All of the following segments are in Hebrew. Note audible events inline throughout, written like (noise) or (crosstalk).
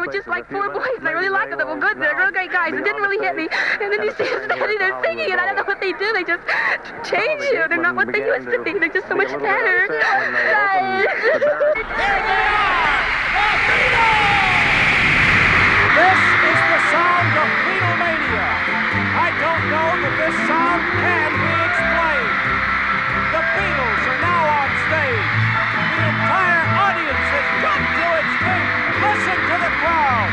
they were just like four boys, and I really liked them. They were good. They're real great guys. It didn't really hit me. And then you see them standing there singing, and I don't know what they do. They just change you. They're not what they used to be. They're just so much better. (laughs) This is the sound of Beatlemania. I don't know that this sound can be explained. The Beatles are now on stage. The entire audience has jumped to its feet. Listen to the crowd.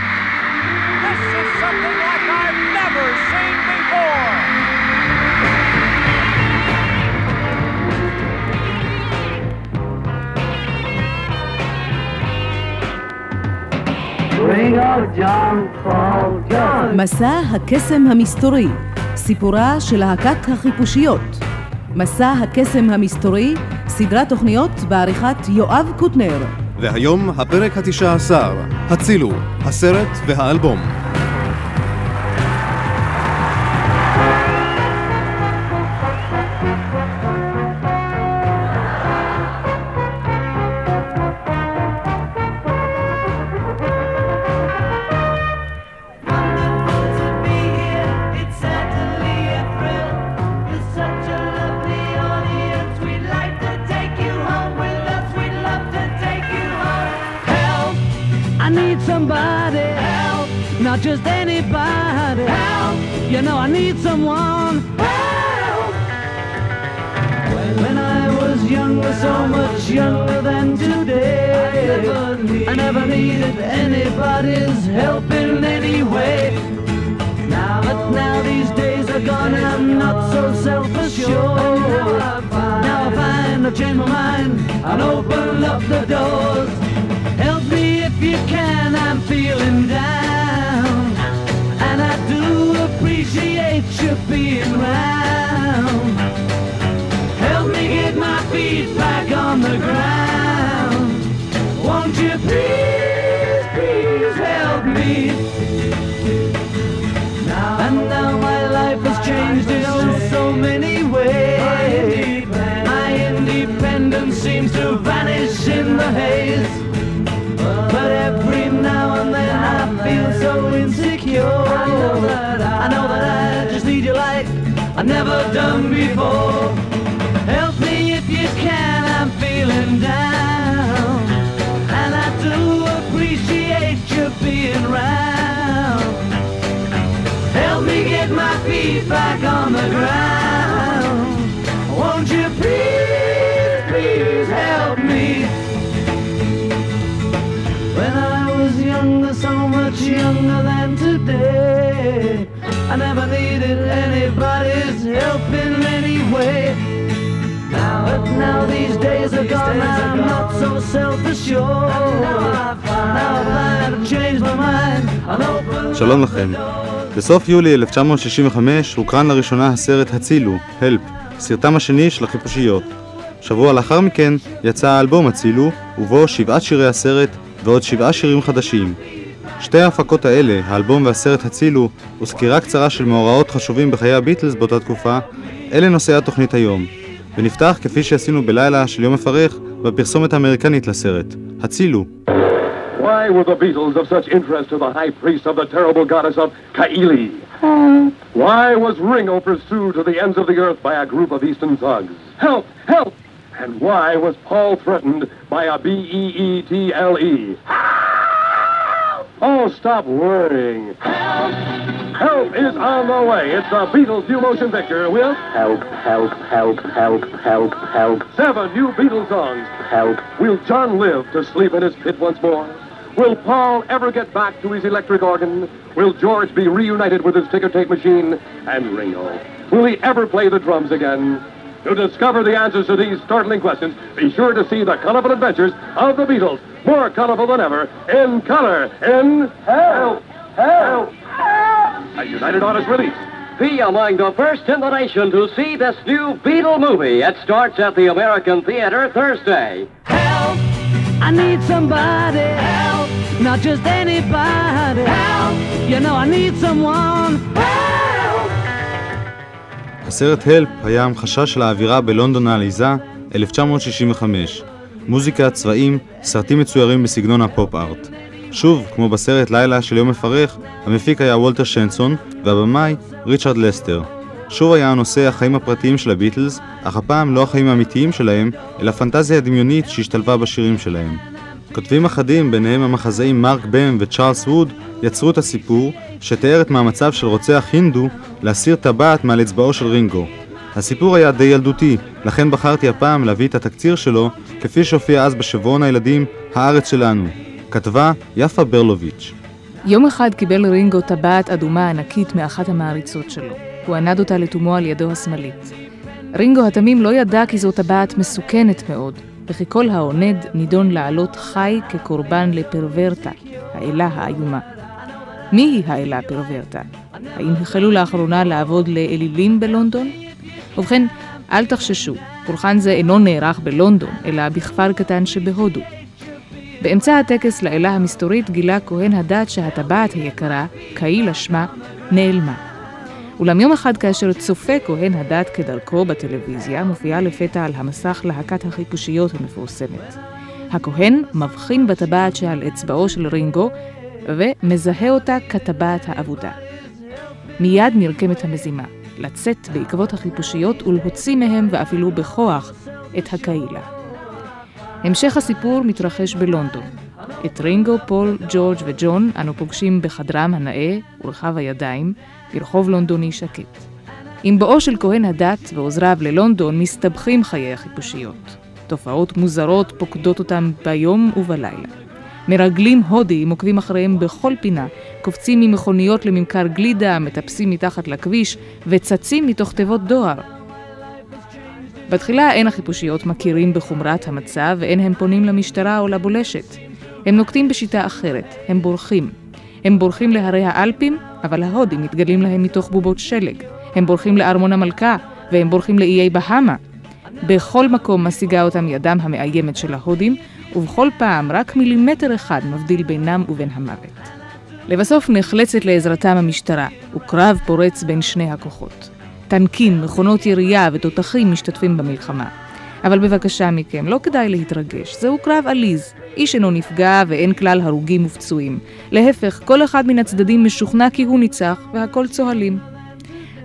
This is something like I've never seen before. מסע הקסם המסתורי, סיפורה של להקת החיפושיות. מסע הקסם המסתורי, סדרת תוכניות בעריכת יואב קוטנר. והיום הפרק התשע עשר, הצילו, הסרט והאלבום. I've my mind and open up the doors. Help me if you can, I'm feeling down. And I do appreciate you being round. Help me get my feet back on the ground. Won't you please, please help me? And now my life has changed in oh so many ways. Vanish in the haze. But every now and then I feel so insecure. I know that I, know that I just need you like I've never done before. Help me if you can, I'm feeling down. And I do appreciate you being round. Help me get my feet back on the ground. Younger than today, I never needed anybody's help in any way. Now, but now these days are gone, I'm not so self-assured. Now I find I've changed my mind. I'm open שלום לכם. בסוף יולי 1965 הוקרן לראשונה הסרט הצילו, הלפ, סרטם השני של החיפושיות. שבוע לאחר מכן יצא האלבום הצילו, ובו שבעת שירי הסרט ועוד שבעה שירים חדשים. שתי ההפקות האלה, האלבום והסרט הצילו, וסקירה קצרה של מאורעות חשובים בחיי הביטלס באותה תקופה, אלה נושאי התוכנית היום. ונפתח כפי שעשינו בלילה של יום מפרך בפרסומת האמריקנית לסרט, הצילו. Why were the Beatles of such interest to the high priest of the terrible goddess of Kaili? Why was Ringo pursued to the ends of the earth by a group of Eastern thugs? Help! Help! And why was Paul threatened by a B-E-E-T-L-E? Oh, stop worrying. Help! Help is on the way. It's the Beatles new motion picture with Help, help, help, help, help, help, seven new Beatles songs. help. Will John live to sleep in his pit once more? Will Paul ever get back to his electric organ? Will George be reunited with his ticker tape machine? And Ringo? Will he ever play the drums again? To discover the answers to these startling questions, be sure to see the colorful adventures of the Beatles, more colorful than ever, in color, in Help! Help! Help! A United Artists release. Be among the first in the nation to see this new Beatle movie. It starts at the American Theater Thursday. Help! I need somebody. Help! Not just anybody. Help! You know I need someone. Help! הסרט הלפ היה המחשה של האווירה בלונדון העליזה, 1965. מוזיקה, צבעים, סרטים מצוירים בסגנון הפופ-ארט. שוב, כמו בסרט לילה של יום מפרך, המפיק היה וולטר שנסון, והבמאי ריצ'רד לסטר. שוב היה הנושא החיים הפרטיים של הביטלס, אך הפעם לא החיים האמיתיים שלהם, אלא פנטזיה דמיונית שהשתלבה בשירים שלהם. כותבים אחדים, ביניהם המחזאים מרק בם וצ'ארלס ווד, יצרו את הסיפור, שתיאר את מאמציו של רוצח הינדו להסיר טבעת מעל אצבעו של רינגו. הסיפור היה די ילדותי, לכן בחרתי הפעם להביא את התקציר שלו, כפי שהופיע אז בשבועון הילדים "הארץ שלנו". כתבה יפה ברלוביץ'. יום אחד קיבל רינגו טבעת אדומה ענקית מאחת המעריצות שלו. הוא ענד אותה לתומו על ידו השמאלית. רינגו התמים לא ידע כי זו טבעת מסוכנת מאוד, וכי כל העונד נידון לעלות חי כקורבן לפרוורטה, האלה האיומה. מי היא האלה פרוורטה? האם החלו לאחרונה לעבוד לאלילים בלונדון? ובכן, אל תחששו, פולחן זה אינו נערך בלונדון, אלא בכפר קטן שבהודו. באמצע הטקס לאלה המסתורית גילה כהן הדת שהטבעת היקרה, קהילה שמה, נעלמה. אולם יום אחד כאשר צופה כהן הדת כדרכו בטלוויזיה, מופיעה לפתע על המסך להקת החיפושיות המפורסמת. הכהן מבחין בטבעת שעל אצבעו של רינגו, ומזהה אותה כטבעת האבודה. מיד נרקמת המזימה, לצאת בעקבות החיפושיות ולהוציא מהם, ואפילו בכוח, את הקהילה. המשך הסיפור מתרחש בלונדון. את רינגו, פול, ג'ורג' וג'ון אנו פוגשים בחדרם הנאה ורחב הידיים, ברחוב לונדוני שקט. עם בואו של כהן הדת ועוזריו ללונדון מסתבכים חיי החיפושיות. תופעות מוזרות פוקדות אותם ביום ובלילה. מרגלים הודיים עוקבים אחריהם בכל פינה, קופצים ממכוניות לממכר גלידה, מטפסים מתחת לכביש וצצים מתוך תיבות דואר. בתחילה אין החיפושיות מכירים בחומרת המצב ואין הם פונים למשטרה או לבולשת. הם נוקטים בשיטה אחרת, הם בורחים. הם בורחים להרי האלפים, אבל ההודים מתגלים להם מתוך בובות שלג. הם בורחים לארמון המלכה, והם בורחים לאיי בהמה. בכל מקום משיגה אותם ידם המאיימת של ההודים, ובכל פעם רק מילימטר אחד מבדיל בינם ובין המוות. לבסוף נחלצת לעזרתם המשטרה, וקרב פורץ בין שני הכוחות. טנקים, מכונות ירייה ותותחים משתתפים במלחמה. אבל בבקשה מכם, לא כדאי להתרגש, זהו קרב עליז. איש אינו נפגע ואין כלל הרוגים ופצועים. להפך, כל אחד מן הצדדים משוכנע כי הוא ניצח, והכל צוהלים.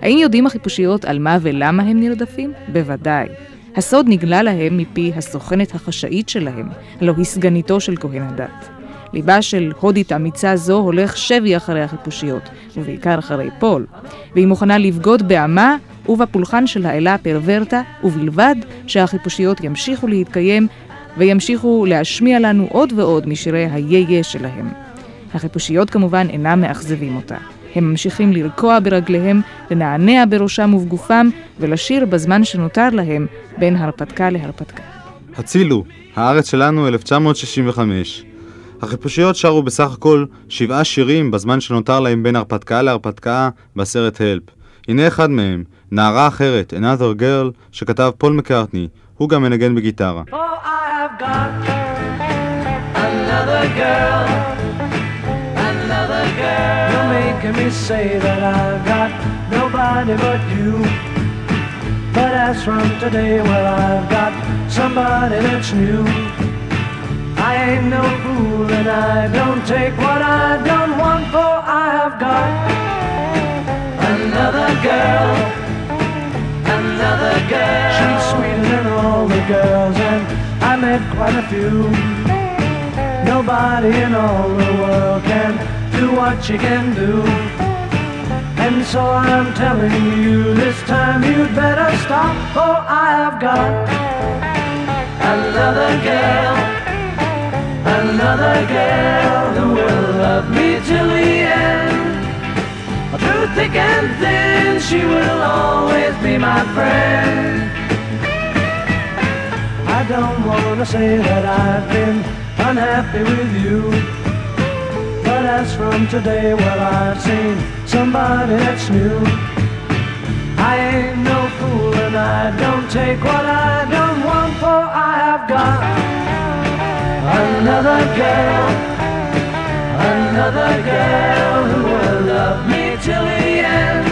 האם יודעים החיפושיות על מה ולמה הם נרדפים? בוודאי. הסוד נגלה להם מפי הסוכנת החשאית שלהם, הלא היא סגניתו של כהן הדת. ליבה של הודית אמיצה זו הולך שבי אחרי החיפושיות, ובעיקר אחרי פול, והיא מוכנה לבגוד בעמה ובפולחן של האלה פרוורטה, ובלבד שהחיפושיות ימשיכו להתקיים וימשיכו להשמיע לנו עוד ועוד משירי היהיה שלהם. החיפושיות כמובן אינם מאכזבים אותה. הם ממשיכים לרקוע ברגליהם, לנענע בראשם ובגופם, ולשיר בזמן שנותר להם בין הרפתקה להרפתקה. הצילו, הארץ שלנו 1965. החיפושיות שרו בסך הכל שבעה שירים בזמן שנותר להם בין הרפתקה להרפתקה בסרט הלפ. הנה אחד מהם, נערה אחרת, Another Girl, שכתב פול מקארטני, הוא גם מנגן בגיטרה. Oh, I've got another girl, another girl. You're making me say that I've got nobody but you. But as from today, well, I've got somebody that's new. I ain't no fool and I don't take what I don't want, for I've got another girl, another girl. She's sweeter than all the girls, and I met quite a few. Nobody in all the world can do what she can do. And so I'm telling you, this time you'd better stop, for I have got another girl, another girl who will love me till the thick and thin, she will always be my friend. I don't want to say that I've been unhappy with you. But as from today, well, I've seen somebody that's new. I ain't no fool and I don't take what I don't want, for I have got another girl, another girl who will love me till the end.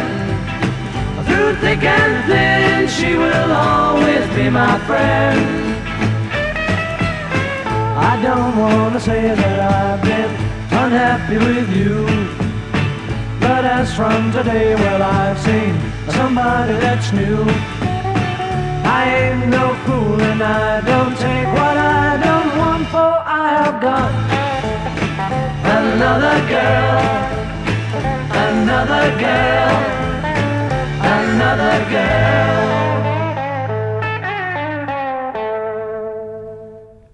Through thick and thin, she will always be my friend. I don't want to say that I've been unhappy with you. But as from today, well, I've seen somebody that's new. I ain't no fool and I don't take what I don't want, for I have got another girl, another girl, another girl.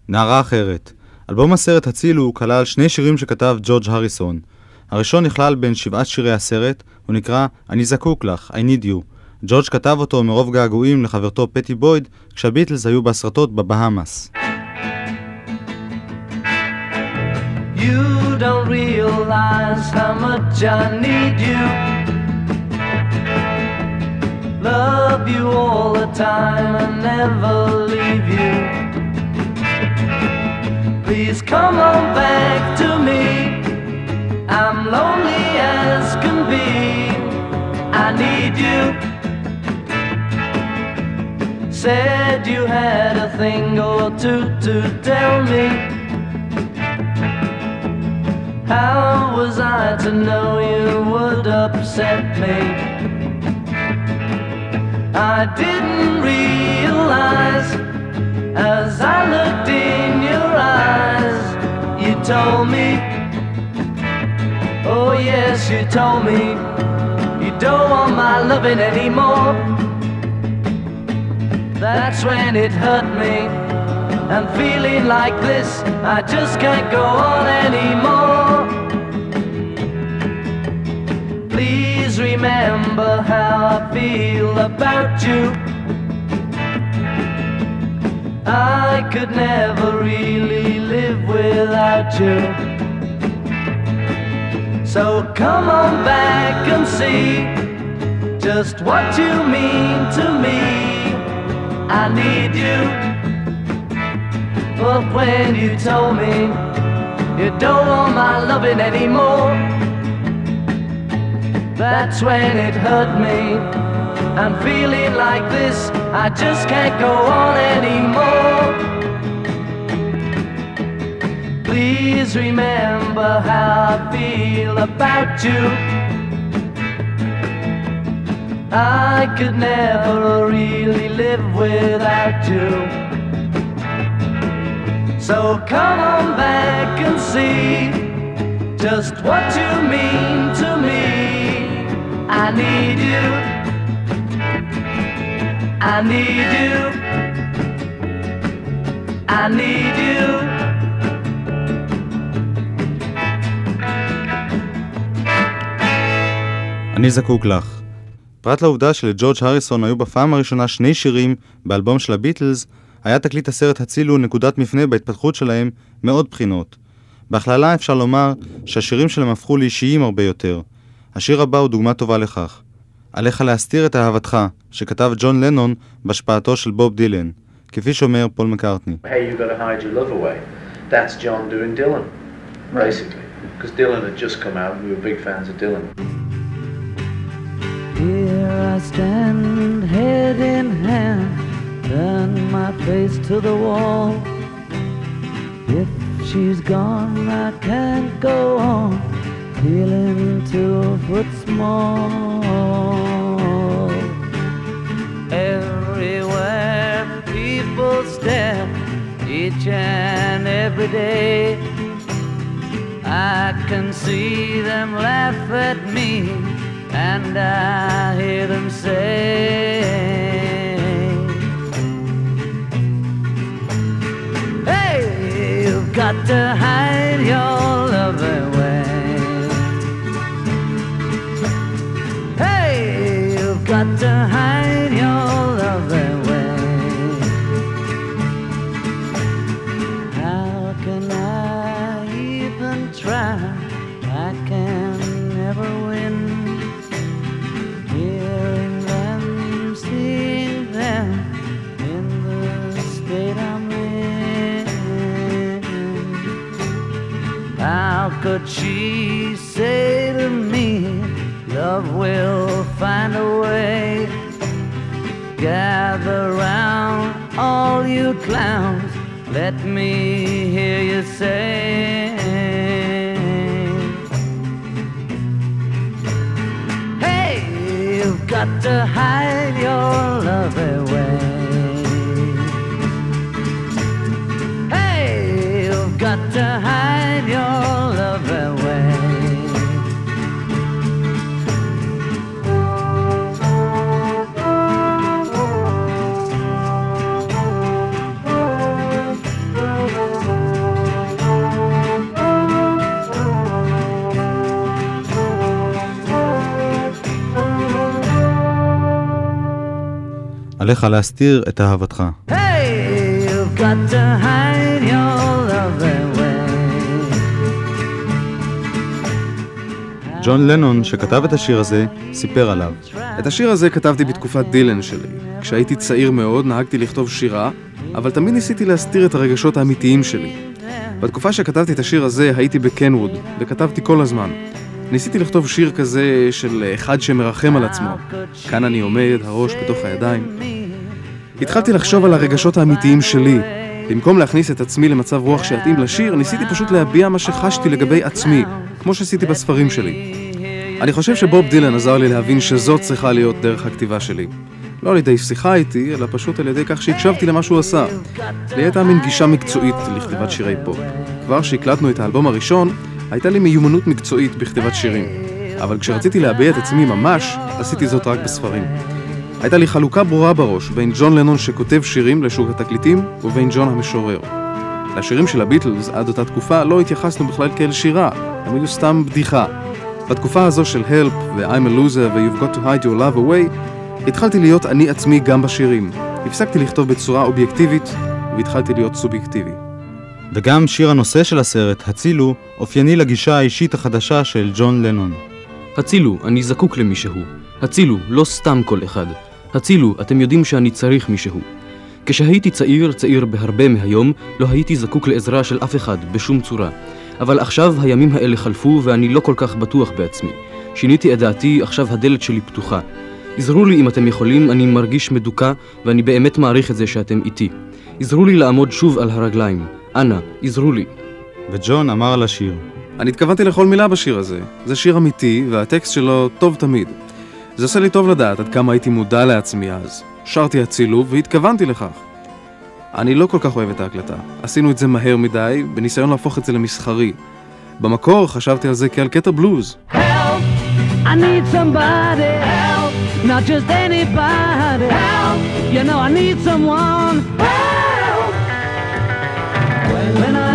נערה אחרת. אלבום הסרט הצילו כלל שני שירים שכתב ג'ורג' הריסון. הראשון נכלל בין שבעת שירי הסרט, הוא נקרא "אני זקוק לך, I need you". ג'ורג' כתב אותו מרוב געגועים לחברתו פטי בויד, כשהביטלס היו בהסרטות בבהאמאס. You don't realize how much I need you. Love you all the time and never leave you. Please come on back to me. I'm lonely as can be. I need you. Said you had a thing or two to tell me. How was I to know you would upset me? I didn't realize as I looked in your eyes, you told me, oh yes, you told me, you don't want my loving anymore. That's when it hurt me. I'm feeling like this, I just can't go on anymore. Please remember how I feel about you. I could never really live without you. So come on back and see just what you mean to me. I need you. But when you told me you don't want my loving anymore, that's when it hurt me. I'm feeling like this, I just can't go on anymore. Please remember how I feel about you. I could never really live without you. So come on back and see just what you mean to me. I need you. I need you. I need you. אני זקוק לך. פרט לעובדה שלג'ורג' הריסון היו בפעם הראשונה שני שירים באלבום של הביטלס, היה תקליט הסרט הצילו נקודת מפנה בהתפתחות שלהם מעוד בחינות. בהכללה אפשר לומר שהשירים שלהם הפכו לאישיים הרבה יותר. השיר הבא הוא דוגמה טובה לכך. עליך להסתיר את אהבתך, שכתב ג'ון לנון בהשפעתו של בוב דילן, כפי שאומר פול מקארטני. Hey, you gotta hide your love away. That's John doing Dylan, basically. Because Dylan had just come out and we were big fans of Dylan. Here I stand, head in hand, turn my face to the wall. If she's gone, I can't go on, feeling two foot small. Everywhere people stare, each and every day. I can see them laugh at me and I hear them say, got to hide your love got to hide your love away. How can I even try? I can never win. Hearing them, seeing them in the state I'm in. How could she say love will find a way. Gather round, all you clowns, let me hear you say. Hey, you've got to hide your love away. Hey, you've got to hide your love. עליך להסתיר את אהבתך. Hey, you've got to hide your love away. ג'ון לנון, שכתב את השיר הזה, סיפר עליו. את השיר הזה כתבתי בתקופת דילן שלי. כשהייתי צעיר מאוד נהגתי לכתוב שירה, אבל תמיד ניסיתי להסתיר את הרגשות האמיתיים שלי. בתקופה שכתבתי את השיר הזה הייתי בקנווד, וכתבתי כל הזמן. ניסיתי לכתוב שיר כזה של אחד שמרחם על עצמו. כאן אני עומד, הראש בתוך הידיים. התחלתי לחשוב על הרגשות האמיתיים שלי. במקום להכניס את עצמי למצב רוח שיתאים לשיר, ניסיתי פשוט להביע מה שחשתי לגבי עצמי, כמו שעשיתי בספרים שלי. אני חושב שבוב דילן עזר לי להבין שזאת צריכה להיות דרך הכתיבה שלי. לא על ידי שיחה איתי, אלא פשוט על ידי כך שהקשבתי למה שהוא עשה. לי הייתה מין גישה מקצועית לכתיבת שירי פופ. כבר שהקלטנו את האלבום הראשון, הייתה לי מיומנות מקצועית בכתיבת שירים. אבל כשרציתי להביע את עצמי ממש, עשיתי זאת רק בספרים. הייתה לי חלוקה ברורה בראש בין ג'ון לנון שכותב שירים לשוק התקליטים, ובין ג'ון המשורר. לשירים של הביטלס עד אותה תקופה לא התייחסנו בכלל כאל שירה, הם היו סתם בדיחה. בתקופה הזו של Help ו-I'm a loser ו-You've got to hide your love away, התחלתי להיות אני עצמי גם בשירים. הפסקתי לכתוב בצורה אובייקטיבית, והתחלתי להיות סובייקטיבי. וגם שיר הנושא של הסרט, הצילו, אופייני לגישה האישית החדשה של ג'ון לנון. הצילו, אני זקוק למישהו. הצילו, לא סתם כל אחד. הצילו, אתם יודעים שאני צריך מישהו. כשהייתי צעיר, צעיר בהרבה מהיום, לא הייתי זקוק לעזרה של אף אחד, בשום צורה. אבל עכשיו הימים האלה חלפו ואני לא כל כך בטוח בעצמי. שיניתי את דעתי, עכשיו הדלת שלי פתוחה. עזרו לי אם אתם יכולים, אני מרגיש מדוכא ואני באמת מעריך את זה שאתם איתי. עזרו לי לעמוד שוב על הרגליים. אנא, עזרו לי. וג'ון אמר על השיר. אני התכוונתי לכל מילה בשיר הזה. זה שיר אמיתי, והטקסט שלו טוב תמיד. זה עושה לי טוב לדעת עד כמה הייתי מודע לעצמי אז. שרתי הצילו והתכוונתי לכך. אני לא כל כך אוהב את ההקלטה. עשינו את זה מהר מדי, בניסיון להפוך את זה למסחרי. במקור חשבתי על זה כעל קטע בלוז. Help. When I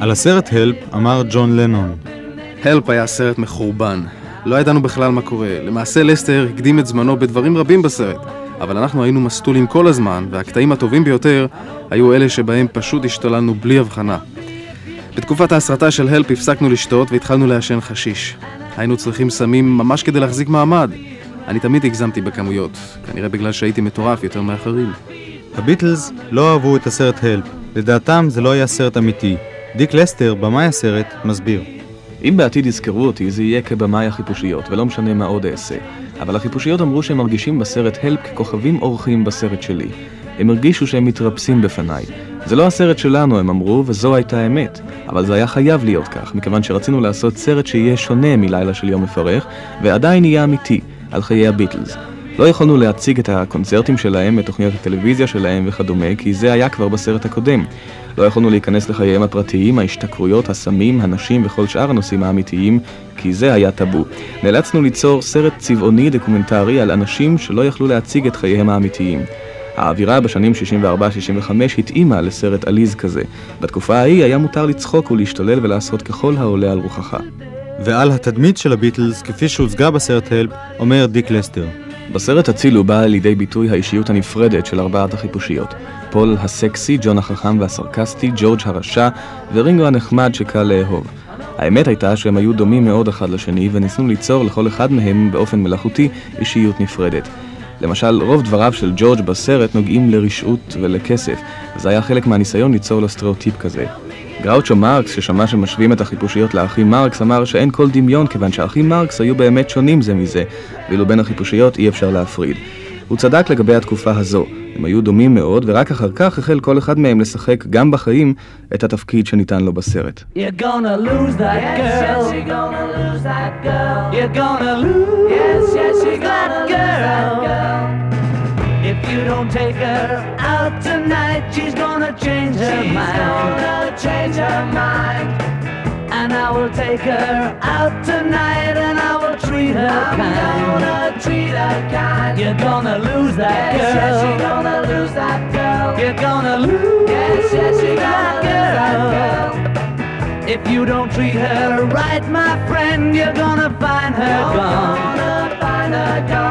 על הסרט הלפ אמר ג'ון לנון. הלפ היה סרט מחורבן. לא ידענו בכלל מה קורה. למעשה לסטר הקדים את זמנו בדברים רבים בסרט, אבל אנחנו היינו מסטולים כל הזמן, והקטעים הטובים ביותר היו אלה שבהם פשוט השתוללנו בלי הבחנה. בתקופת ההסרטה של הלפ הפסקנו לשתות והתחלנו לעשן חשיש. היינו צריכים סמים ממש כדי להחזיק מעמד. אני תמיד הגזמתי בכמויות, כנראה בגלל שהייתי מטורף יותר מאחרים. הביטלס לא אהבו את הסרט הלפ. לדעתם זה לא היה סרט אמיתי. דיק לסטר, במאי הסרט, מסביר. אם בעתיד יזכרו אותי, זה יהיה כבמאי החיפושיות, ולא משנה מה עוד אעשה. אבל החיפושיות אמרו שהם מרגישים בסרט הלפ ככוכבים אורחים בסרט שלי. הם הרגישו שהם מתרפסים בפניי. זה לא הסרט שלנו, הם אמרו, וזו הייתה האמת. אבל זה היה חייב להיות כך, מכיוון שרצינו לעשות סרט שיהיה שונה מלילה של יום מפרך, ועדיין יהיה אמיתי, על חיי הביטלס. לא יכולנו להציג את הקונצרטים שלהם, את תוכניות הטלוויזיה שלהם וכדומה, כי זה היה כבר בסרט הקודם. לא יכולנו להיכנס לחייהם הפרטיים, ההשתכרויות, הסמים, הנשים וכל שאר הנושאים האמיתיים, כי זה היה טאבו. נאלצנו ליצור סרט צבעוני דוקומנטרי על אנשים שלא יכלו להציג את חייהם האמיתיים. האווירה בשנים 64-65 התאימה לסרט עליז כזה. בתקופה ההיא היה מותר לצחוק ולהשתולל ולעשות ככל העולה על רוחך. ועל התדמית של הביטלס, כפי שהוצגה בסרט Help, אומר דיק לסטר. בסרט הצילו באה לידי ביטוי האישיות הנפרדת של ארבעת החיפושיות. פול הסקסי, ג'ון החכם והסרקסטי, ג'ורג' הרשע ורינגו הנחמד שקל לאהוב. האמת הייתה שהם היו דומים מאוד אחד לשני וניסינו ליצור לכל אחד מהם באופן מלאכותי אישיות נפרדת. למשל, רוב דבריו של ג'ורג' בסרט נוגעים לרשעות ולכסף, וזה היה חלק מהניסיון ליצור לו סטריאוטיפ כזה. גראוצ'ו מרקס, ששמע שמשווים את החיפושיות לאחים מרקס, אמר שאין כל דמיון כיוון שהאחים מרקס היו באמת שונים זה מזה, ואילו בין החיפושיות אי אפשר להפריד. הוא צדק לגבי התקופה הזו. הם היו דומים מאוד, ורק אחר כך החל כל אחד מהם לשחק גם בחיים את התפקיד שניתן לו בסרט. You're gonna lose that girl. Yes, yes, you're gonna lose that girl. You're gonna lose. Yes, yes, you're gonna lose that girl. If you don't take her out tonight, she's gonna change her She's mind. gonna change her mind. And I will take her out tonight, and I will treat her I'm kind. gonna treat her kind. You're gonna lose that Yes, girl. yes, you're gonna lose that girl. You're gonna lose Yes, yes, you're that gonna lose that girl. If you don't treat her right, my friend, you're gonna find her You're gone. gonna find her gone.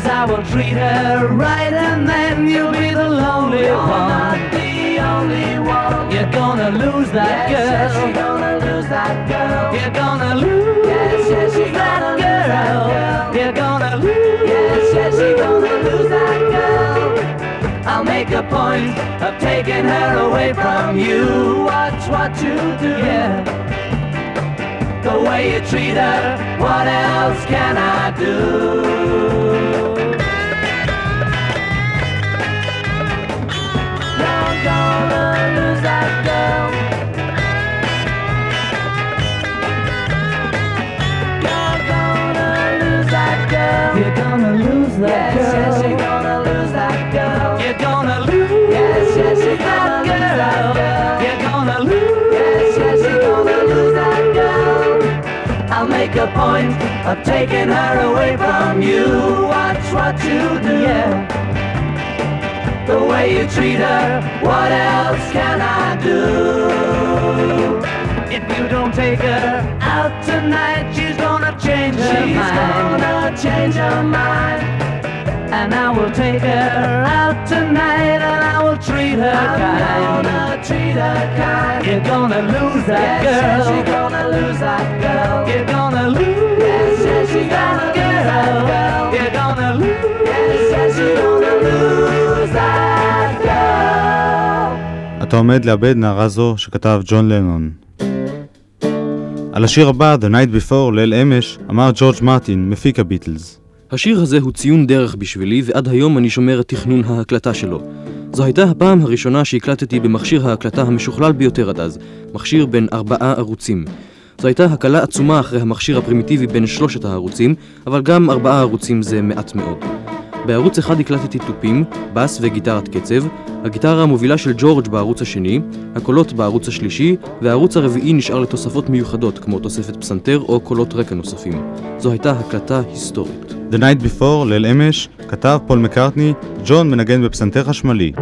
Cause I will treat her right, and then you'll be the lonely You're one. not the only one. You're gonna lose that Yes, girl. yes, you're gonna lose that girl. You're gonna lose Yes, yes, you're that gonna lose that girl. girl. You're gonna lose Yes, yes, you're gonna lose that girl. I'll make a point of taking her away from you. Watch what you do. Yeah. The way you treat her, what else can I do? You're gonna lose that girl. You're gonna lose that Yes, yes, you're gonna lose that girl. You're gonna lose Yes, yes, you're gonna lose that girl. girl. You're gonna lose Yes, yes, you're gonna lose that girl. I'll make a point of taking her away from you. Watch what you do. Yeah. The way you treat her, what else can I do? If you don't take her out tonight, she's gonna change her She's mind. gonna change her mind. And I will take her out tonight, and I will treat her I'm kind. gonna treat her kind. You're gonna lose that Yes, girl. yes, you're gonna lose that girl. You're gonna lose Yes, yes, you're gonna lose that girl. You're gonna lose Yes, yes, you're gonna lose אתה עומד לאבד נערה זו שכתב ג'ון לנון. על השיר הבא, The Night Before, ליל אמש, אמר ג'ורג' מרטין, מפיק הביטלס. השיר הזה הוא ציון דרך בשבילי, ועד היום אני שומר את תכנון ההקלטה שלו. זו הייתה הפעם הראשונה שהקלטתי במכשיר ההקלטה המשוכלל ביותר עד אז, מכשיר בין ארבעה ערוצים. זו הייתה הקלה עצומה אחרי המכשיר הפרימיטיבי בין שלושת הערוצים, אבל גם ארבעה ערוצים זה מעט מאוד. בערוץ אחד הקלטתי תופים, בס וגיטרת קצב, הגיטרה המובילה של ג'ורג' בערוץ השני, הקולות בערוץ השלישי, והערוץ הרביעי נשאר לתוספות מיוחדות כמו תוספת פסנתר או קולות רקע נוספים. זו הייתה הקלטה היסטורית. The Night Before, ליל אמש, כתב פול מקארטני, ג'ון מנגן בפסנתר חשמלי.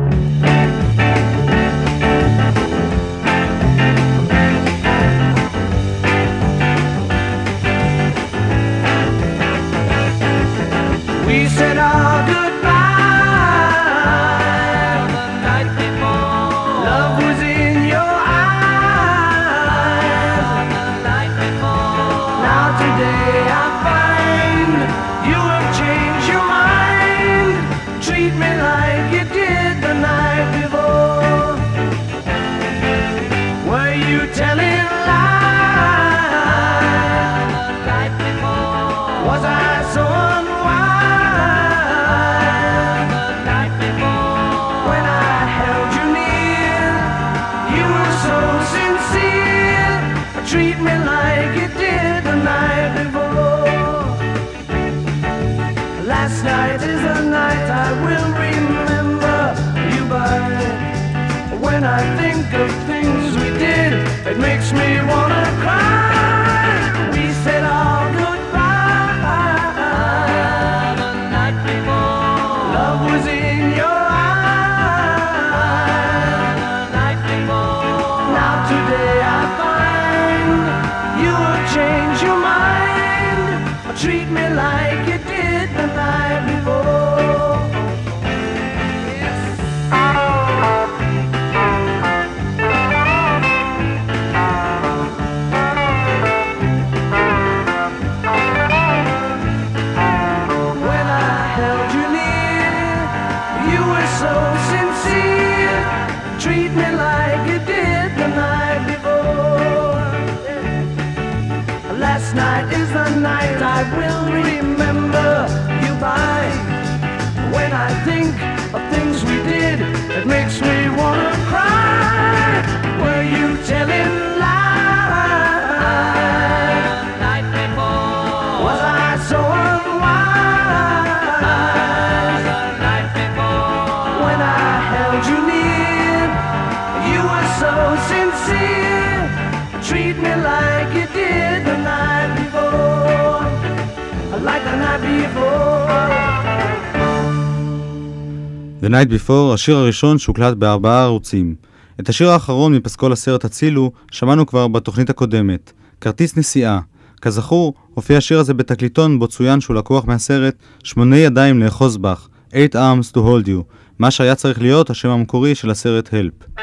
Night Before, השיר הראשון שהוקלט בארבעה ערוצים. את השיר האחרון מפסקול הסרט הצילו שמענו כבר בתוכנית הקודמת, כרטיס נסיעה. כזכור, הופיע השיר הזה בתקליטון בו צוין שהוא לקוח מהסרט שמונה ידיים לאחוז בך, Eight Arms to Hold You, מה שהיה צריך להיות השם המקורי של הסרט Help.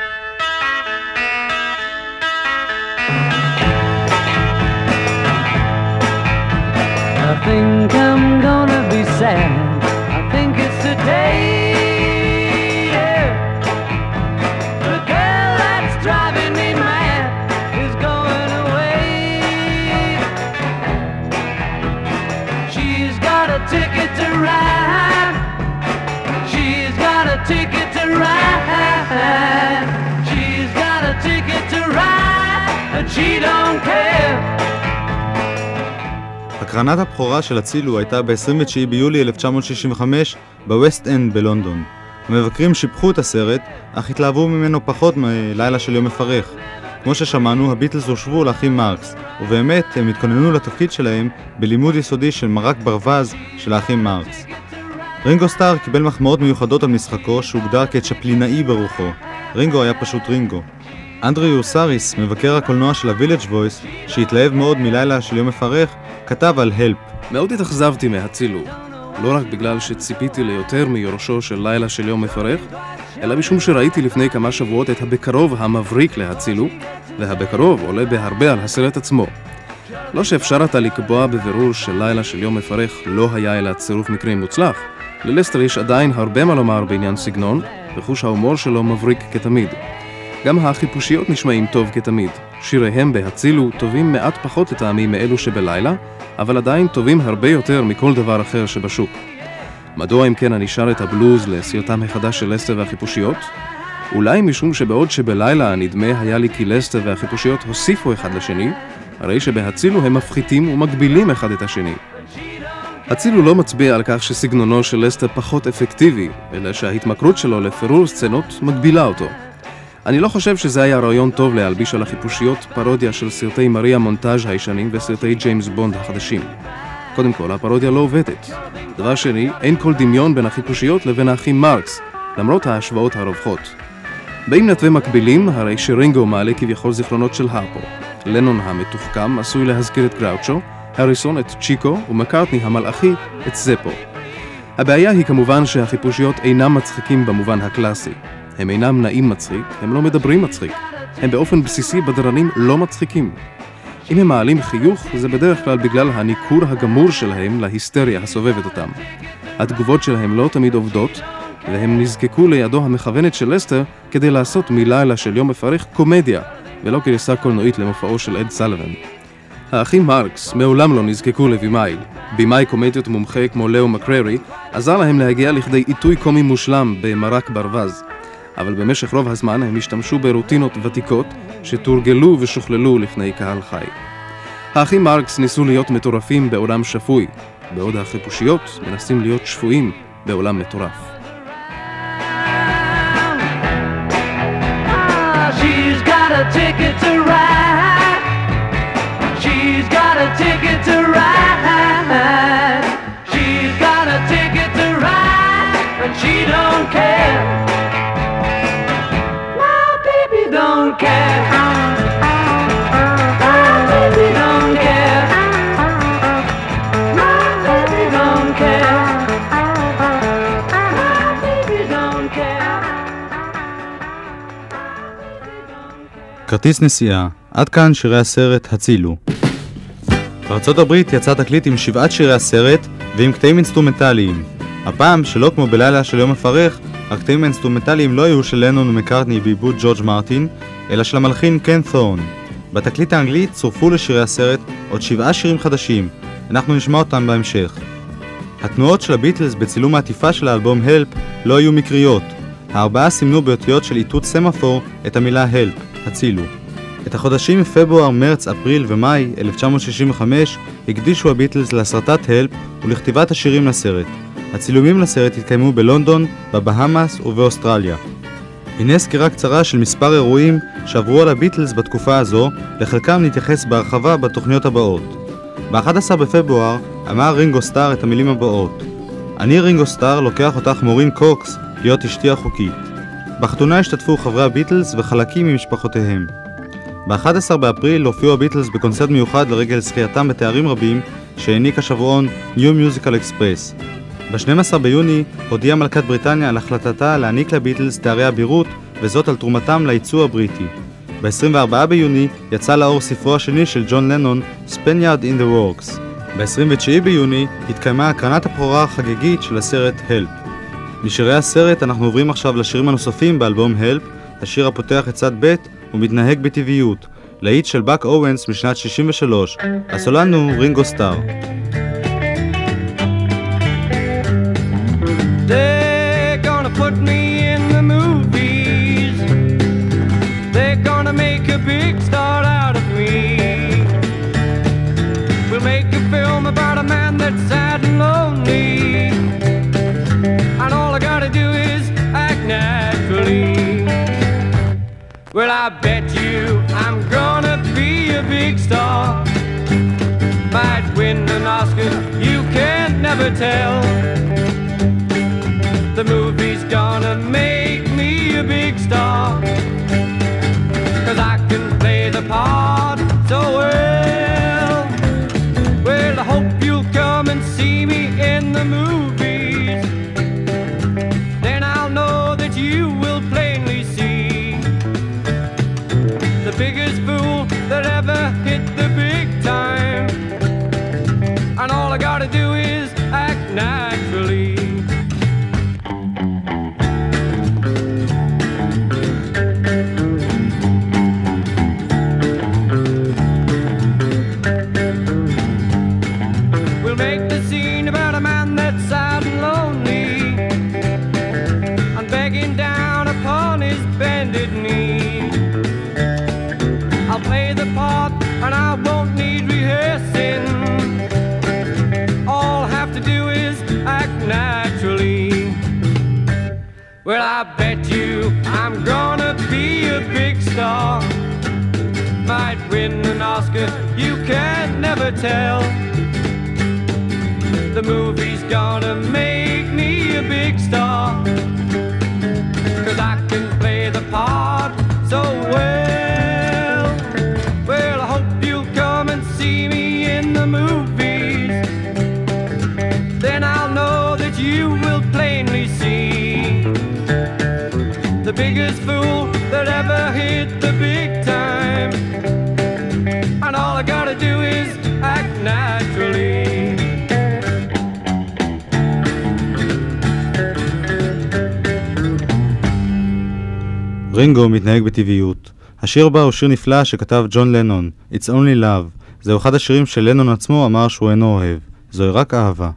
I think I'm gonna be sad. הקרנת הבכורה של הצילו הייתה ב-29 ביולי 1965 בווסט אנד בלונדון. המבקרים שיבחו את הסרט, אך התלהבו ממנו פחות מלילה של יום מפרך. כמו ששמענו, הביטלס הושוו לאחים מרקס, ובאמת הם התכוננו לתפקיד שלהם בלימוד יסודי של מרק ברווז של האחים מרקס. רינגו סטאר קיבל מחמאות מיוחדות על משחקו שהוגדר כצ'פלינאי ברוחו. רינגו היה פשוט רינגו. אנדריו סאריס, מבקר הקולנוע של הווילג' וויס, שהתלהב מאוד מלילה של יום מפרך, כתב על הלפ. מאוד התאכזבתי מהצילו. לא רק בגלל שציפיתי ליותר מיורשו של לילה של יום מפרך, אלא משום שראיתי לפני כמה שבועות את הבקרוב המבריק להצילו, והבקרוב עולה בהרבה על הסרט עצמו. לא שאפשר עתה לקבוע בבירור שלילה של יום מפרך לא היה אלא צירוף מקרים מוצלח. ללסטר יש עדיין הרבה מה לומר בעניין סגנון, וחוש ההומור שלו מבריק כתמיד. גם החיפושיות נשמעים טוב כתמיד. שיריהם בהצילו טובים מעט פחות לטעמי מאלו שבלילה, אבל עדיין טובים הרבה יותר מכל דבר אחר שבשוק. מדוע אם כן אני שר את הבלוז לסרטם החדש של לסטר והחיפושיות? אולי משום שבעוד שבלילה נדמה היה לי כי לסטר והחיפושיות הוסיפו אחד לשני, הרי שבהצילו הם מפחיתים ומגבילים אחד את השני. הצילו לא מצביע על כך שסגנונו של לסטר פחות אפקטיבי, אלא שההתמכרות שלו לפירור סצנות מגבילה אותו. אני לא חושב שזה היה רעיון טוב להלביש על החיפושיות פרודיה של סרטי מריה מונטאז' הישנים וסרטי ג'יימס בונד החדשים. קודם כל, הפרודיה לא עובדת. דבר שני, אין כל דמיון בין החיפושיות לבין האחים מרקס, למרות ההשוואות הרווחות. באם נתווה מקבילים, הרי שרינגו מעלה כביכול זיכרונות של הרפו. לנון המתוחכם עשוי להזכיר את גראוצ'ו, הריסון את צ'יקו ומקארטני המלאכי את זפו. הבעיה היא כמובן שהחיפושיות אינם מצחיקים במובן הקלאסי. הם אינם נעים מצחיק, הם לא מדברים מצחיק. הם באופן בסיסי בדרנים לא מצחיקים. אם הם מעלים חיוך, זה בדרך כלל בגלל הניכור הגמור שלהם להיסטריה הסובבת אותם. התגובות שלהם לא תמיד עובדות, והם נזקקו לידו המכוונת של לסטר כדי לעשות מלילה של יום מפרך קומדיה, ולא גרסה קולנועית למופעו של אד סלוון. האחים מרקס מעולם לא נזקקו לבימאי. בימאי קומדיות מומחה כמו לאו מקררי עזר להם להגיע לכדי עיתוי קומי מושלם במרק ברווז. אבל במשך רוב הזמן הם השתמשו ברוטינות ותיקות שתורגלו ושוכללו לפני קהל חי. האחים מרקס ניסו להיות מטורפים בעולם שפוי, בעוד החיפושיות מנסים להיות שפויים בעולם מטורף. She's got a ticket to ride. She's got a ticket כרטיס נסיעה, עד כאן שירי הסרט הצילו. בארצות הברית יצא תקליט עם שבעת שירי הסרט ועם קטעים אינסטרומנטליים. הפעם, שלא כמו בלילה של יום מפרך, הקטעים האינסטרומנטליים לא היו של לנון ומקארטני בעיבוד ג'ורג' מרטין, אלא של המלחין קן תורן. בתקליט האנגלי צורפו לשירי הסרט עוד שבעה שירים חדשים, אנחנו נשמע אותם בהמשך. התנועות של הביטלס בצילום העטיפה של האלבום Help לא היו מקריות. הארבעה סימנו באותיות של איתות סמפור את המילה Help, הצילו. את החודשים פברואר, מרץ, אפריל ומאי 1965 הקדישו הביטלס להסרטת Help ולכתיבת השירים לסרט. הצילומים לסרט התקיימו בלונדון, בבהאמאס ובאוסטרליה. הנה סקירה קצרה של מספר אירועים שעברו על הביטלס בתקופה הזו, לחלקם נתייחס בהרחבה בתוכניות הבאות. ב-11 בפברואר אמר רינגו סטאר את המילים הבאות: אני רינגו סטאר לוקח אותך מורין קוקס להיות אשתי החוקית. בחתונה השתתפו חברי הביטלס וחלקים ממשפחותיהם. ב-11 באפריל הופיעו הביטלס בקונצרט מיוחד לרגל זכייתם בתארים רבים שהעניק השבועון New Musical Express. ב-12 ביוני הודיעה מלכת בריטניה על החלטתה להעניק לביטלס תארי אבירות וזאת על תרומתם לייצוא הבריטי. ב-24 ביוני יצא לאור ספרו השני של ג'ון לנון, Spaniard in the Works. ב-29 ביוני התקיימה הקרנת הבכורה החגיגית של הסרט Help. משירי הסרט אנחנו עוברים עכשיו לשירים הנוספים באלבום Help, השיר הפותח את צד ב' ומתנהג בטבעיות, להיט של באק אורנס משנת 63. הסולן הוא רינגו סטאר. They're could tell. רינגו מתנהג בטבעיות. השיר הבא הוא שיר נפלא שכתב ג'ון לנון, It's Only Love. זהו אחד השירים שלנון עצמו אמר שהוא אינו אוהב. זוהי רק אהבה.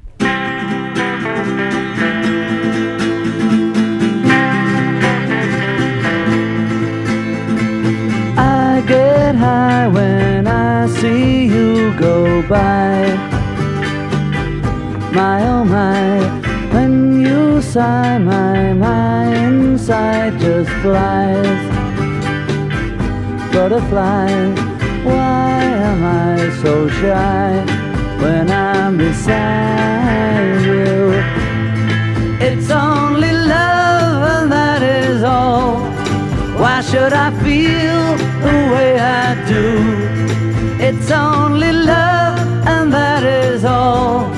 By. My oh my, when you sigh, my my inside just flies. Butterfly, why am I so shy when I'm beside you? It's only love and that is all. Why should I feel the way I do? It's only love and that is all.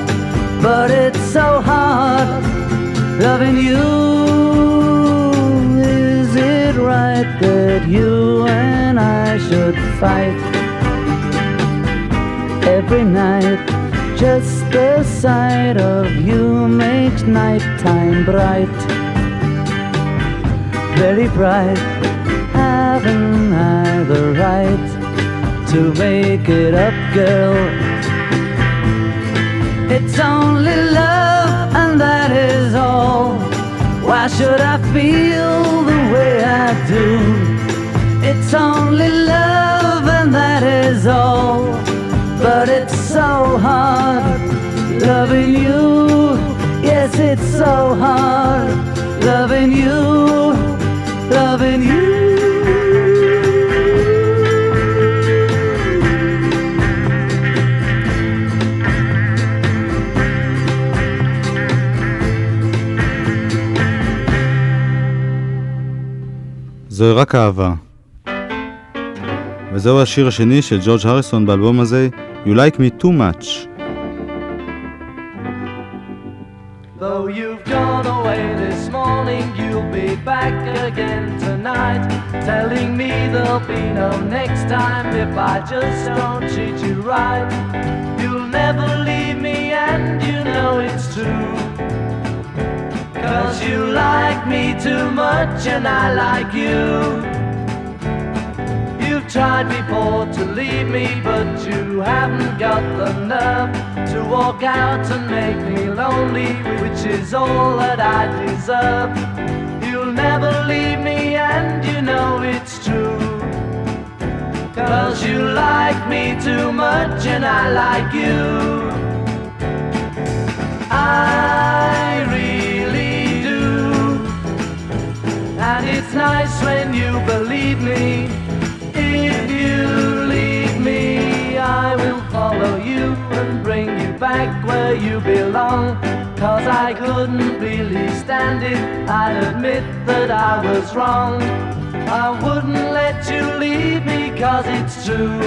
But it's so hard loving you. That you and I should fight every night? Just the sight of you makes nighttime bright very bright. Haven't I the right to make it up, girl? It's only love, and that is all. Why should I feel the way I do? It's only love and that is all. But it's so hard loving you. Yes, it's so hard loving you, loving you. זוהי רק אהבה. וזהו השיר השני של ג'ורג' הריסון באלבום הזה, You Like Me Too Much. Though you've gone away this morning, you'll be back again tonight. Telling me there'll be no next time if I just don't treat you right. You'll never leave me, and you know it's true. Cause you like me too much, and I like you. You've tried before to leave me, but you haven't got the nerve to walk out and make me lonely, which is all that I deserve. You'll never leave me, and you know it's true. Cause you like me too much, and I like you. I it's nice when you believe me. If you leave me, I will follow you and bring you back where you belong. Cause I couldn't really stand it, I'd admit that I was wrong. I wouldn't let you leave me cause it's true.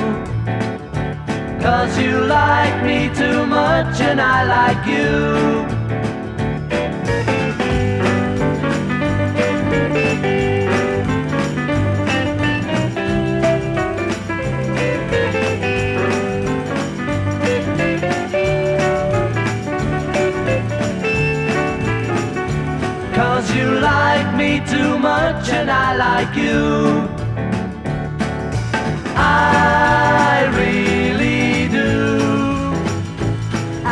Cause you like me too much and I like you. Much and I like you. I really do.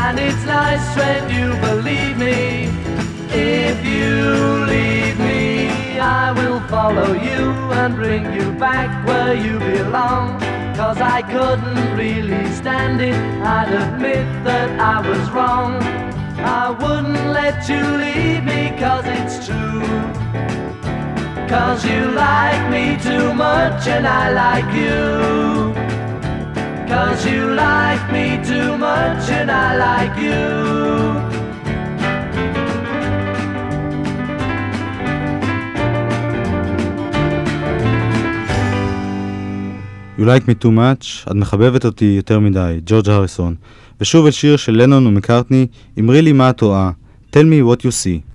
And it's nice when you believe me. If you leave me, I will follow you and bring you back where you belong. Cause I couldn't really stand it, I'd admit that I was wrong. I wouldn't let you leave me cause it's true. Cause you like me too much and I like you. Cause you like me too much and I like you. You like me too much, את מחבבת אותי יותר מדי, ג'ורג' הריסון. ושוב אל שיר של לנון ומקארטני, אמרי לי מה את טועה, tell me what you see.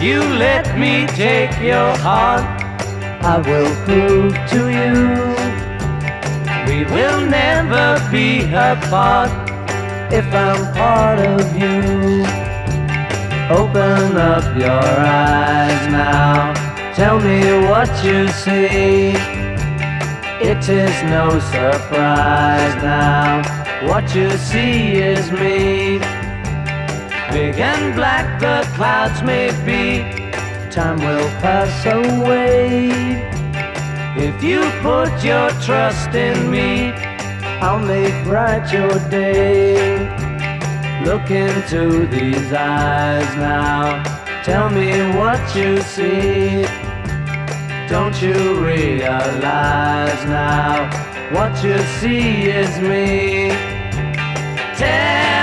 If you let me take your heart, I will prove to you we will never be apart if I'm part of you. Open up your eyes now, tell me what you see. It is no surprise now, what you see is me. Big and black the clouds may be, time will pass away. If you put your trust in me, I'll make bright your day. Look into these eyes now, tell me what you see. Don't you realize now, what you see is me? Tell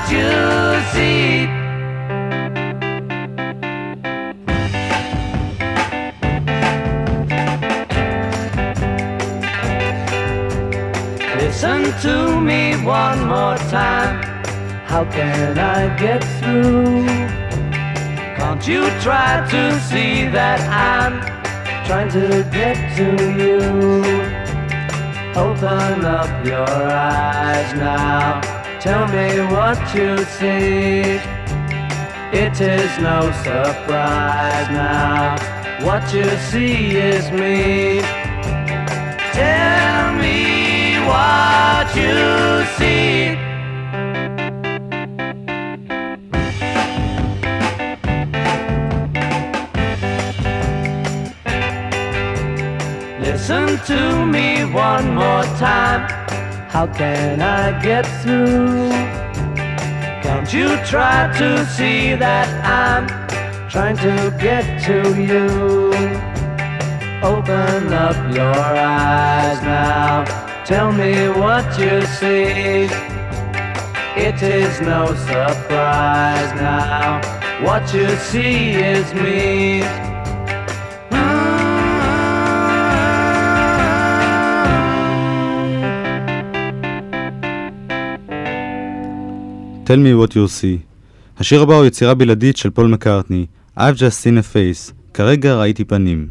what you see. Listen to me one more time. How can I get through? Can't you try to see that I'm trying to get to you? Open up your eyes now. Tell me what you see. It is no surprise now. What you see is me. Tell me what you see. Listen to me one more time. How can I get through? Can't you try to see that I'm trying to get to you? Open up your eyes now. Tell me what you see. It is no surprise now. What you see is me. Tell me what you see. השיר הבא הוא יצירה בלעדית של פול מקארטני, I've just seen a face, כרגע ראיתי פנים.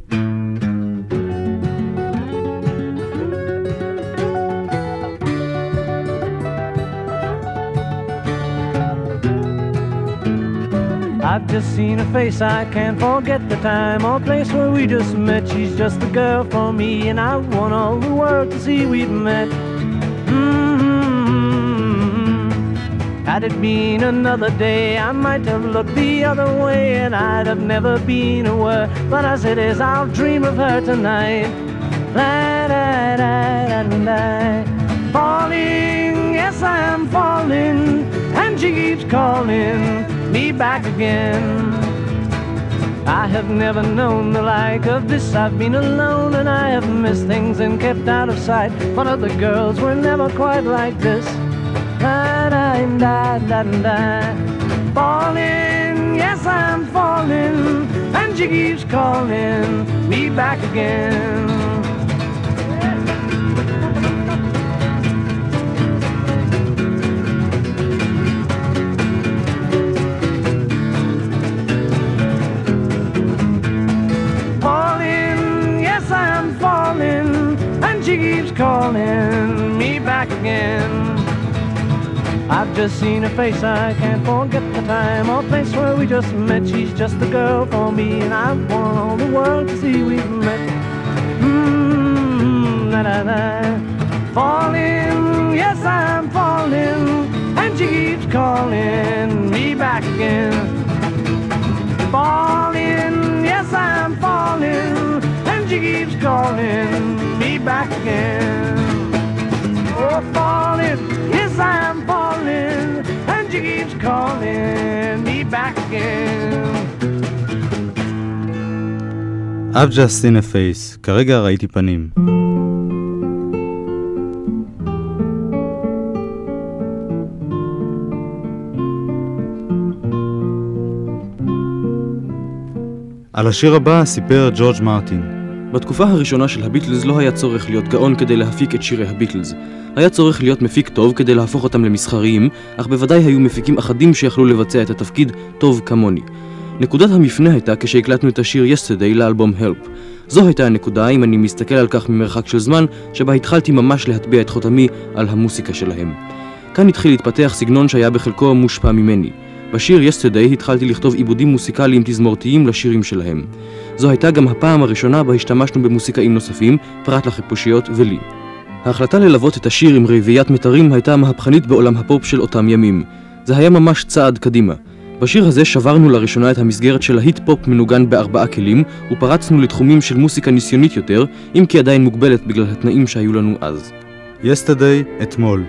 I've just seen her face, I can't forget the time or place where we just met. She's just the girl for me, and I want all the world to see we've met. Mm-hmm. Had it been another day, I might have looked the other way, and I'd have never been aware. But as it is, I'll dream of her tonight. La, da, da, da, da. Falling, yes, I am falling, and she keeps calling me back again. I have never known the like of this. I've been alone and I have missed things and kept out of sight. But other girls were never quite like this. Da da da da da. Falling, yes I'm falling, and she keeps calling me back again. I've just seen her face, I can't forget the time or place where we just met. She's just the girl for me, and I want all the world to see we've met. Mmm, la la la. Falling, yes I'm falling, and she keeps calling me back again. Falling, yes I'm falling, and she keeps calling me back again. Oh, falling, yes I'm falling, and she keeps calling me back again. I've just seen a face, כרגע ראיתי פנים. על השיר הבא סיפר ג'ורג' מרטין. בתקופה הראשונה של הביטלס לא היה צורך להיות גאון כדי להפיק את שירי הביטלס. היה צורך להיות מפיק טוב כדי להפוך אותם למסחריים, אך בוודאי היו מפיקים אחדים שיכלו לבצע את התפקיד טוב כמוני. נקודת המפנה הייתה כשהקלטנו את השיר Yesterday לאלבום Help. זו הייתה הנקודה, אם אני מסתכל על כך ממרחק של זמן, שבה התחלתי ממש להטביע את חותמי על המוסיקה שלהם. כאן התחיל להתפתח סגנון שהיה בחלקו מושפע ממני. בשיר Yesterday התחלתי לכתוב עיבודים מוסיקליים תזמורתיים לשירים שלהם. זו הייתה גם הפעם הראשונה בה השתמשנו במוסיקאים נוספים, פרט לחיפושיות ולי. ההחלטה ללוות את השיר עם רביעיית מיתרים הייתה מהפכנית בעולם הפופ של אותם ימים. זה היה ממש צעד קדימה. בשיר הזה שברנו לראשונה את המסגרת של להיט פופ מנוגן בארבעה כלים, ופרצנו לתחומים של מוסיקה ניסיונית יותר, אם כי עדיין מוגבלת בגלל התנאים שהיו לנו אז. Yesterday, אתמול.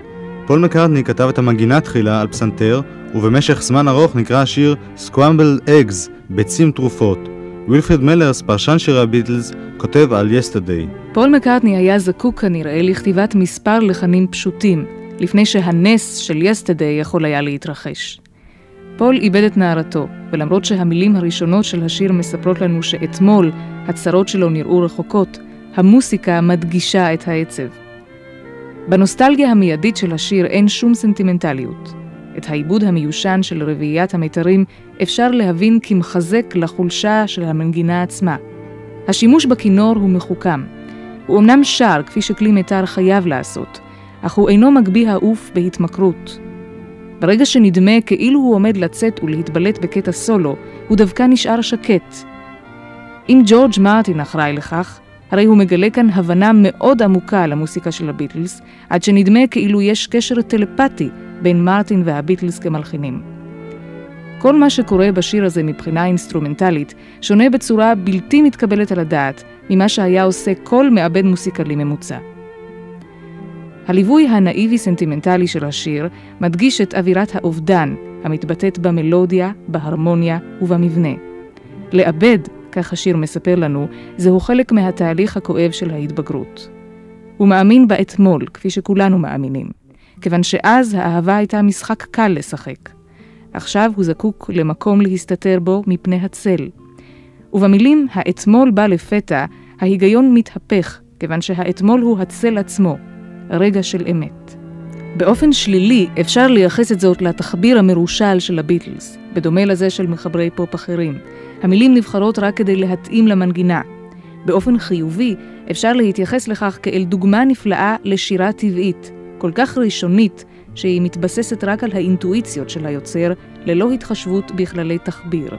פול מקארטני כתב את המנגינה תחילה על פסנתר, ובמשך זמן ארוך נקרא השיר Scrambled Eggs, ביצים טרופות. וילפריד מלרס, פרשן שירי הביטלס, כותב על Yesterday. פול מקארטני היה זקוק כנראה לכתיבת מספר לחנים פשוטים, לפני שהנס של Yesterday יכול היה להתרחש. פול איבד את נערתו, ולמרות שהמילים הראשונות של השיר מספרות לנו שאתמול הצרות שלו נראו רחוקות, המוסיקה מדגישה את העצב. בנוסטלגיה המיידית של השיר אין שום סנטימנטליות. את העיבוד המיושן של רביעיית המיתרים אפשר להבין כמחזק לחולשה של המנגינה עצמה. השימוש בכינור הוא מחוכם. הוא אמנם שר כפי שכלי מיתר חייב לעשות, אך הוא אינו מגביה העוף בהתמכרות. ברגע שנדמה כאילו הוא עומד לצאת ולהתבלט בקטע סולו, הוא דווקא נשאר שקט. אם ג'ורג' מרטין אחראי לכך, הרי הוא מגלה כאן הבנה מאוד עמוקה למוסיקה של הביטלס, עד שנדמה כאילו יש קשר טלפתי בין מרטין והביטלס כמלחינים. כל מה שקורה בשיר הזה מבחינה אינסטרומנטלית שונה בצורה בלתי מתקבלת על הדעת ממה שהיה עושה כל מעבד מוסיקלי ממוצע. הליווי הנאיבי-סנטימנטלי של השיר מדגיש את אווירת האובדן המתבטאת במלודיה, בהרמוניה ובמבנה. לאבד, כך השיר מספר לנו, זהו חלק מהתהליך הכואב של ההתבגרות. הוא מאמין באתמול, כפי שכולנו מאמינים, כיוון שאז האהבה הייתה משחק קל לשחק. עכשיו הוא זקוק למקום להסתתר בו מפני הצל. ובמילים האתמול בא לפתע, ההיגיון מתהפך, כיוון שהאתמול הוא הצל עצמו, רגע של אמת. באופן שלילי אפשר לייחס את זאת לתחביר המרושל של הביטלס, בדומה לזה של מחברי פופ אחרים. המילים נבחרות רק כדי להתאים למנגינה. באופן חיובי אפשר להתייחס לכך כאל דוגמה נפלאה לשירה טבעית, כל כך ראשונית, שהיא מתבססת רק על האינטואיציות של היוצר, ללא התחשבות בכללי תחביר.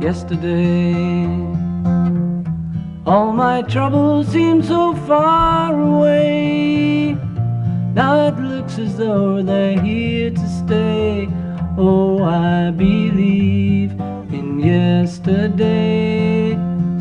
Yesterday, all my troubles seem so far away. Now it looks as though they're here to stay. Oh, I believe in yesterday.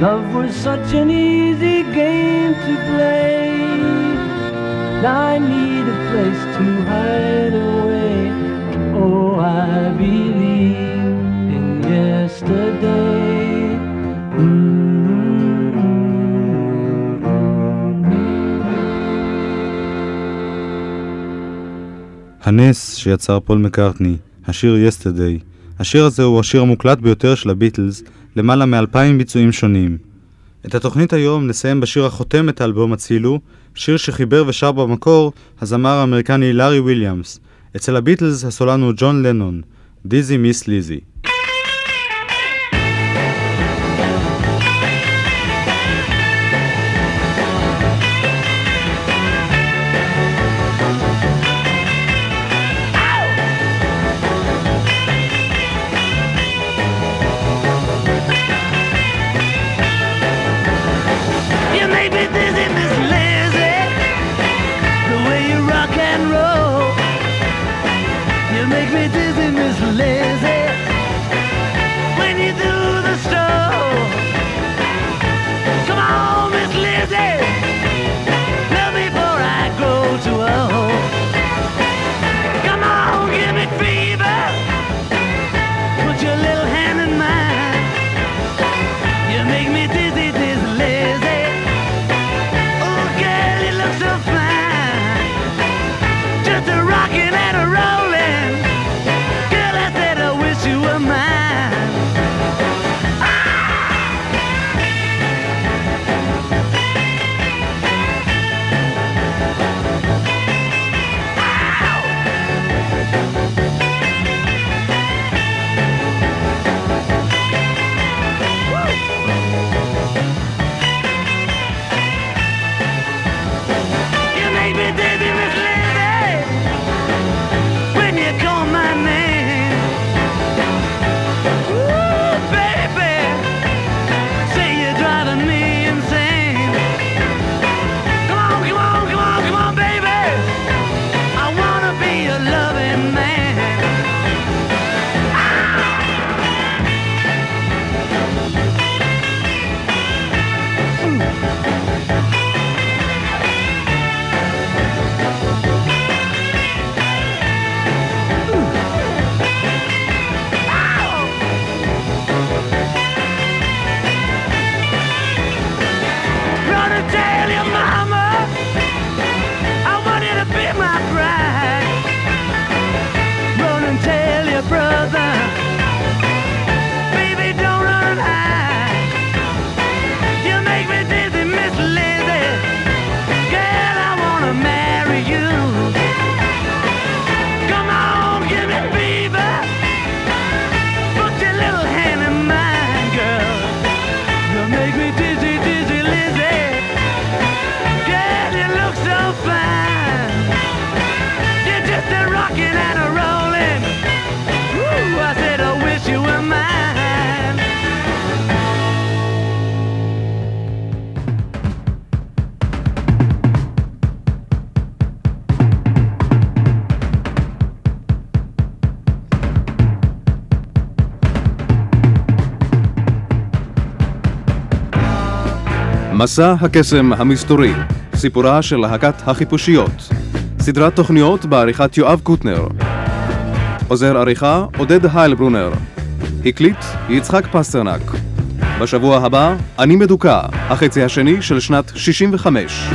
Love was such an easy game to play. I need a place to hide away. Oh, I believe in yesterday. הנס שיצר פול מקארטני, השיר יסטרדי. השיר הזה הוא השיר המוקלט ביותר של הביטלס, למעלה מאלפיים ביצועים שונים. את התוכנית היום נסיים בשיר החותם את האלבום הצילו, שיר שחיבר ושר במקור הזמר האמריקני לארי וויליאמס. אצל הביטלס הסולן הוא ג'ון לנון, דיזי מיס ליזי. Susan is lazy. מסע הקסם המסתורי, סיפורה של להקת החיפושיות. סדרת תוכניות בעריכת יואב קוטנר. עוזר עריכה עודד היילברונר. הקליט יצחק פסטרנק. בשבוע הבא, אני מדוכא, החצי השני של שנת 65.